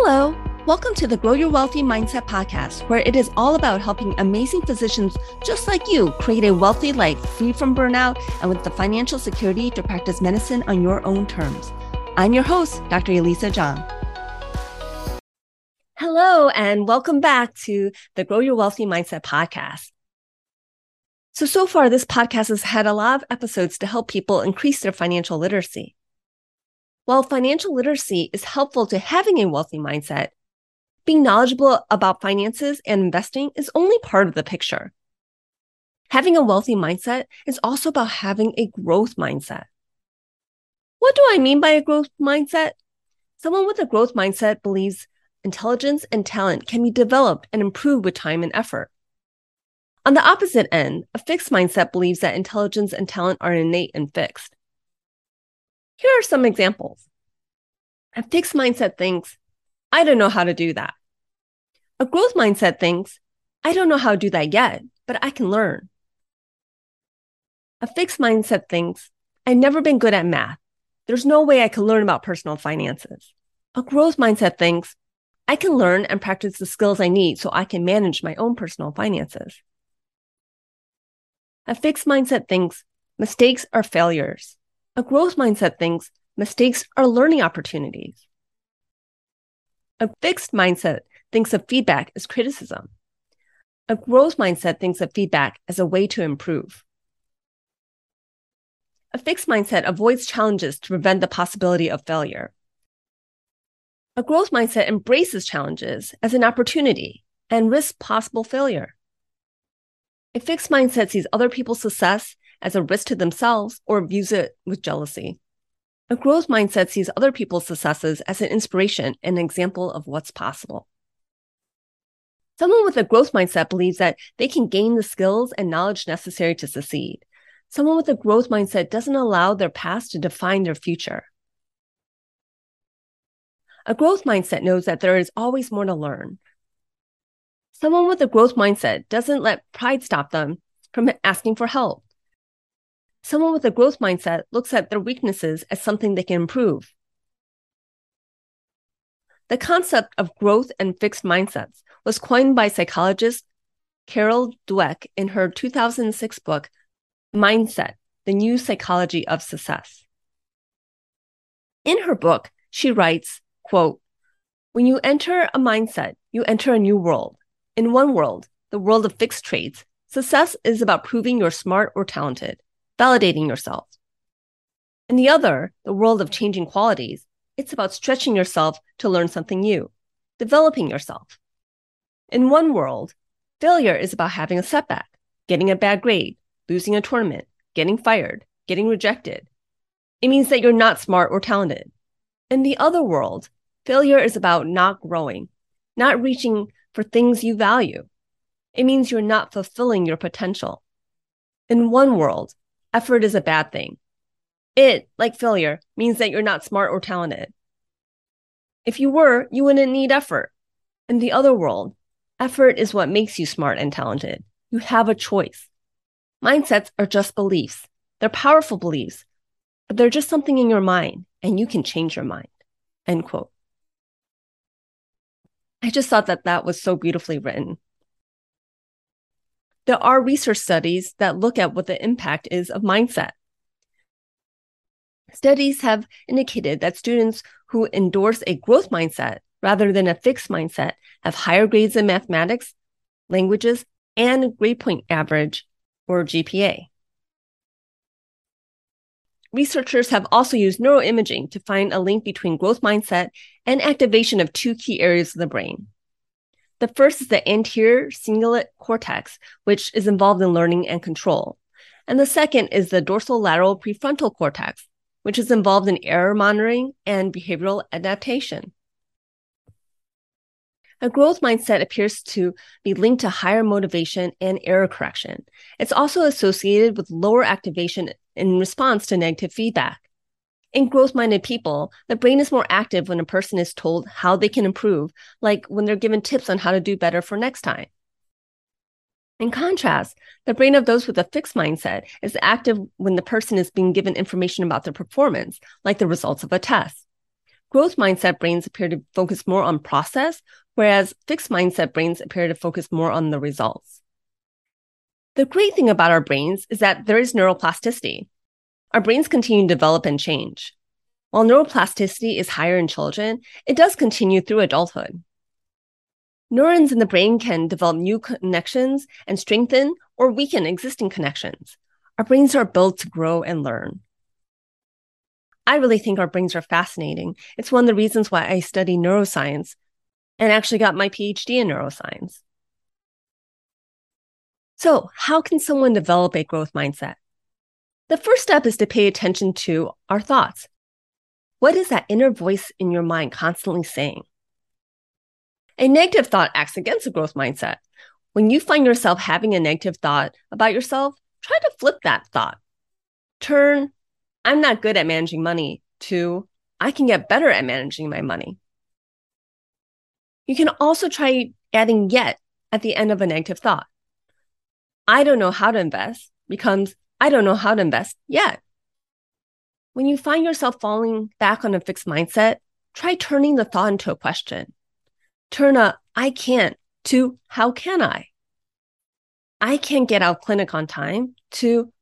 Hello. Welcome to the Grow Your Wealthy Mindset podcast, where it is all about helping amazing physicians just like you create a wealthy life free from burnout and with the financial security to practice medicine on your own terms. I'm your host, Dr. Elisa Chiang. Hello, and welcome back to the Grow Your Wealthy Mindset podcast. So, so far, this podcast has had a lot of episodes to help people increase their financial literacy. While financial literacy is helpful to having a wealthy mindset, being knowledgeable about finances and investing is only part of the picture. Having a wealthy mindset is also about having a growth mindset. What do I mean by a growth mindset? Someone with a growth mindset believes intelligence and talent can be developed and improved with time and effort. On the opposite end, a fixed mindset believes that intelligence and talent are innate and fixed. Here are some examples. A fixed mindset thinks, I don't know how to do that. A growth mindset thinks, I don't know how to do that yet, but I can learn. A fixed mindset thinks, I've never been good at math. There's no way I can learn about personal finances. A growth mindset thinks, I can learn and practice the skills I need so I can manage my own personal finances. A fixed mindset thinks mistakes are failures. A growth mindset thinks mistakes are learning opportunities. A fixed mindset thinks of feedback as criticism. A growth mindset thinks of feedback as a way to improve. A fixed mindset avoids challenges to prevent the possibility of failure. A growth mindset embraces challenges as an opportunity and risks possible failure. A fixed mindset sees other people's success as a risk to themselves or views it with jealousy. A growth mindset sees other people's successes as an inspiration and an example of what's possible. Someone with a growth mindset believes that they can gain the skills and knowledge necessary to succeed. Someone with a growth mindset doesn't allow their past to define their future. A growth mindset knows that there is always more to learn. Someone with a growth mindset doesn't let pride stop them from asking for help. Someone with a growth mindset looks at their weaknesses as something they can improve. The concept of growth and fixed mindsets was coined by psychologist Carol Dweck in her 2006 book, Mindset The New Psychology of Success. In her book, she writes, quote, When you enter a mindset, you enter a new world. In one world, the world of fixed traits, success is about proving you're smart or talented validating yourself. In the other, the world of changing qualities, it's about stretching yourself to learn something new, developing yourself. In one world, failure is about having a setback, getting a bad grade, losing a tournament, getting fired, getting rejected. It means that you're not smart or talented. In the other world, failure is about not growing, not reaching for things you value. It means you're not fulfilling your potential. In one world, effort is a bad thing. It, like failure, means that you're not smart or talented. If you were, you wouldn't need effort. In the other world, effort is what makes you smart and talented. You have a choice. Mindsets are just beliefs. They're powerful beliefs, but they're just something in your mind and you can change your mind. End quote. I just thought that that was so beautifully written there are research studies that look at what the impact is of mindset. Studies have indicated that students who endorse a growth mindset rather than a fixed mindset have higher grades in mathematics, languages, and grade point average or GPA. Researchers have also used neuroimaging to find a link between growth mindset and activation of two key areas of the brain the first is the anterior cingulate cortex, which is involved in learning and control. And the second is the dorsolateral prefrontal cortex, which is involved in error monitoring and behavioral adaptation. A growth mindset appears to be linked to higher motivation and error correction. It's also associated with lower activation in response to negative feedback. In growth minded people, the brain is more active when a person is told how they can improve, like when they're given tips on how to do better for next time. In contrast, the brain of those with a fixed mindset is active when the person is being given information about their performance, like the results of a test. Growth mindset brains appear to focus more on process, whereas fixed mindset brains appear to focus more on the results. The great thing about our brains is that there is neuroplasticity. Our brains continue to develop and change. While neuroplasticity is higher in children, it does continue through adulthood. Neurons in the brain can develop new connections and strengthen or weaken existing connections. Our brains are built to grow and learn. I really think our brains are fascinating. It's one of the reasons why I study neuroscience and actually got my PhD in neuroscience. So, how can someone develop a growth mindset? The first step is to pay attention to our thoughts. What is that inner voice in your mind constantly saying? A negative thought acts against a growth mindset. When you find yourself having a negative thought about yourself, try to flip that thought. Turn, I'm not good at managing money to, I can get better at managing my money. You can also try adding yet at the end of a negative thought. I don't know how to invest becomes, I don't know how to invest yet. When you find yourself falling back on a fixed mindset, try turning the thought into a question turn a I can't to how can I? I can't get out of clinic on time to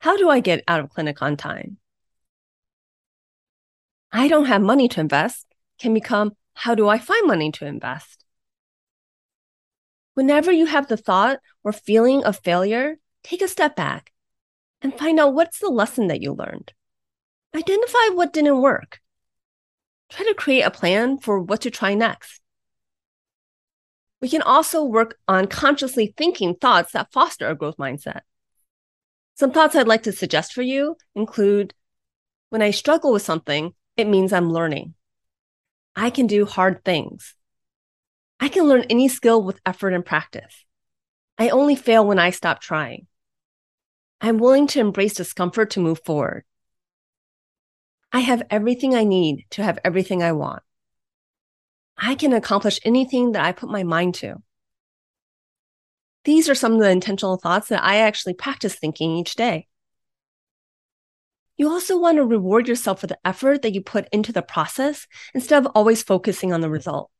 how do I get out of clinic on time? I don't have money to invest can become how do I find money to invest? Whenever you have the thought or feeling of failure, take a step back and find out what's the lesson that you learned. Identify what didn't work. Try to create a plan for what to try next. We can also work on consciously thinking thoughts that foster a growth mindset. Some thoughts I'd like to suggest for you include when I struggle with something, it means I'm learning. I can do hard things. I can learn any skill with effort and practice. I only fail when I stop trying. I'm willing to embrace discomfort to move forward. I have everything I need to have everything I want. I can accomplish anything that I put my mind to. These are some of the intentional thoughts that I actually practice thinking each day. You also want to reward yourself for the effort that you put into the process instead of always focusing on the result.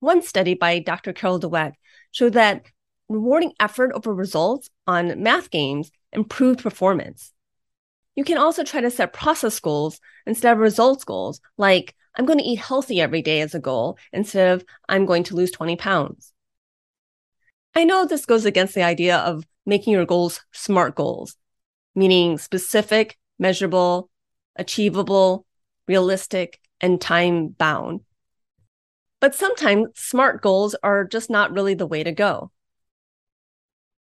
One study by Dr. Carol Dweck showed that rewarding effort over results on math games improved performance. You can also try to set process goals instead of results goals, like I'm going to eat healthy every day as a goal instead of I'm going to lose 20 pounds. I know this goes against the idea of making your goals SMART goals, meaning specific, measurable, achievable, realistic, and time bound. But sometimes SMART goals are just not really the way to go.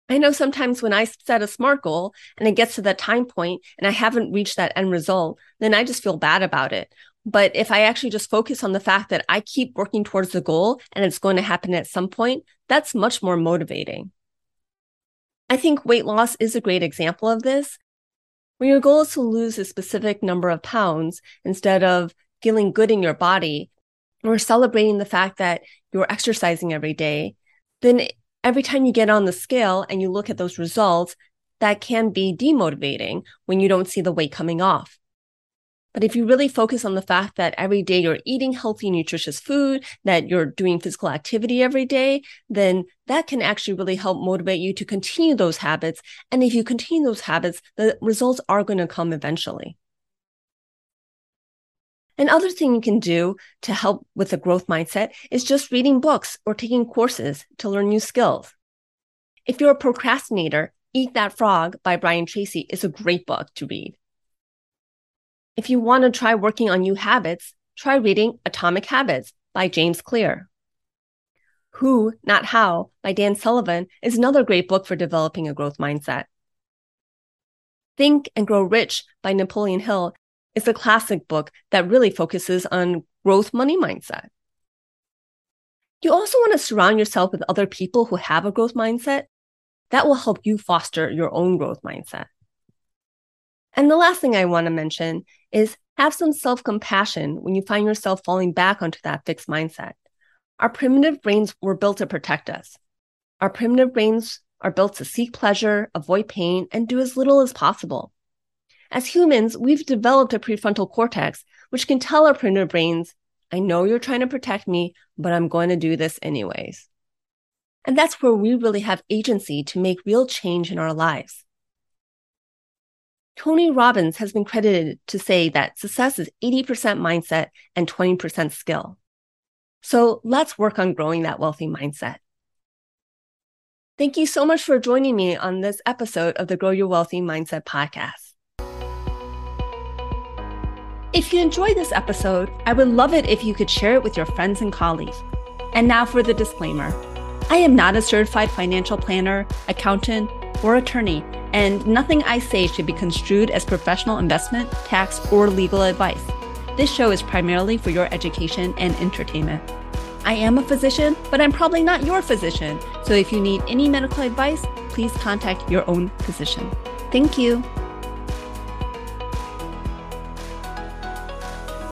I know sometimes when I set a SMART goal and it gets to that time point and I haven't reached that end result, then I just feel bad about it. But if I actually just focus on the fact that I keep working towards the goal and it's going to happen at some point, that's much more motivating. I think weight loss is a great example of this. When your goal is to lose a specific number of pounds instead of feeling good in your body or celebrating the fact that you're exercising every day, then every time you get on the scale and you look at those results, that can be demotivating when you don't see the weight coming off. But if you really focus on the fact that every day you're eating healthy, nutritious food, that you're doing physical activity every day, then that can actually really help motivate you to continue those habits. And if you continue those habits, the results are going to come eventually. Another thing you can do to help with a growth mindset is just reading books or taking courses to learn new skills. If you're a procrastinator, Eat That Frog by Brian Tracy is a great book to read. If you want to try working on new habits, try reading Atomic Habits by James Clear. Who, Not How by Dan Sullivan is another great book for developing a growth mindset. Think and Grow Rich by Napoleon Hill is a classic book that really focuses on growth money mindset. You also want to surround yourself with other people who have a growth mindset. That will help you foster your own growth mindset. And the last thing I want to mention is have some self compassion when you find yourself falling back onto that fixed mindset. Our primitive brains were built to protect us. Our primitive brains are built to seek pleasure, avoid pain, and do as little as possible. As humans, we've developed a prefrontal cortex, which can tell our printer brains, I know you're trying to protect me, but I'm going to do this anyways. And that's where we really have agency to make real change in our lives. Tony Robbins has been credited to say that success is 80% mindset and 20% skill. So let's work on growing that wealthy mindset. Thank you so much for joining me on this episode of the Grow Your Wealthy Mindset podcast. If you enjoyed this episode, I would love it if you could share it with your friends and colleagues. And now for the disclaimer I am not a certified financial planner, accountant, or attorney, and nothing I say should be construed as professional investment, tax, or legal advice. This show is primarily for your education and entertainment. I am a physician, but I'm probably not your physician. So if you need any medical advice, please contact your own physician. Thank you.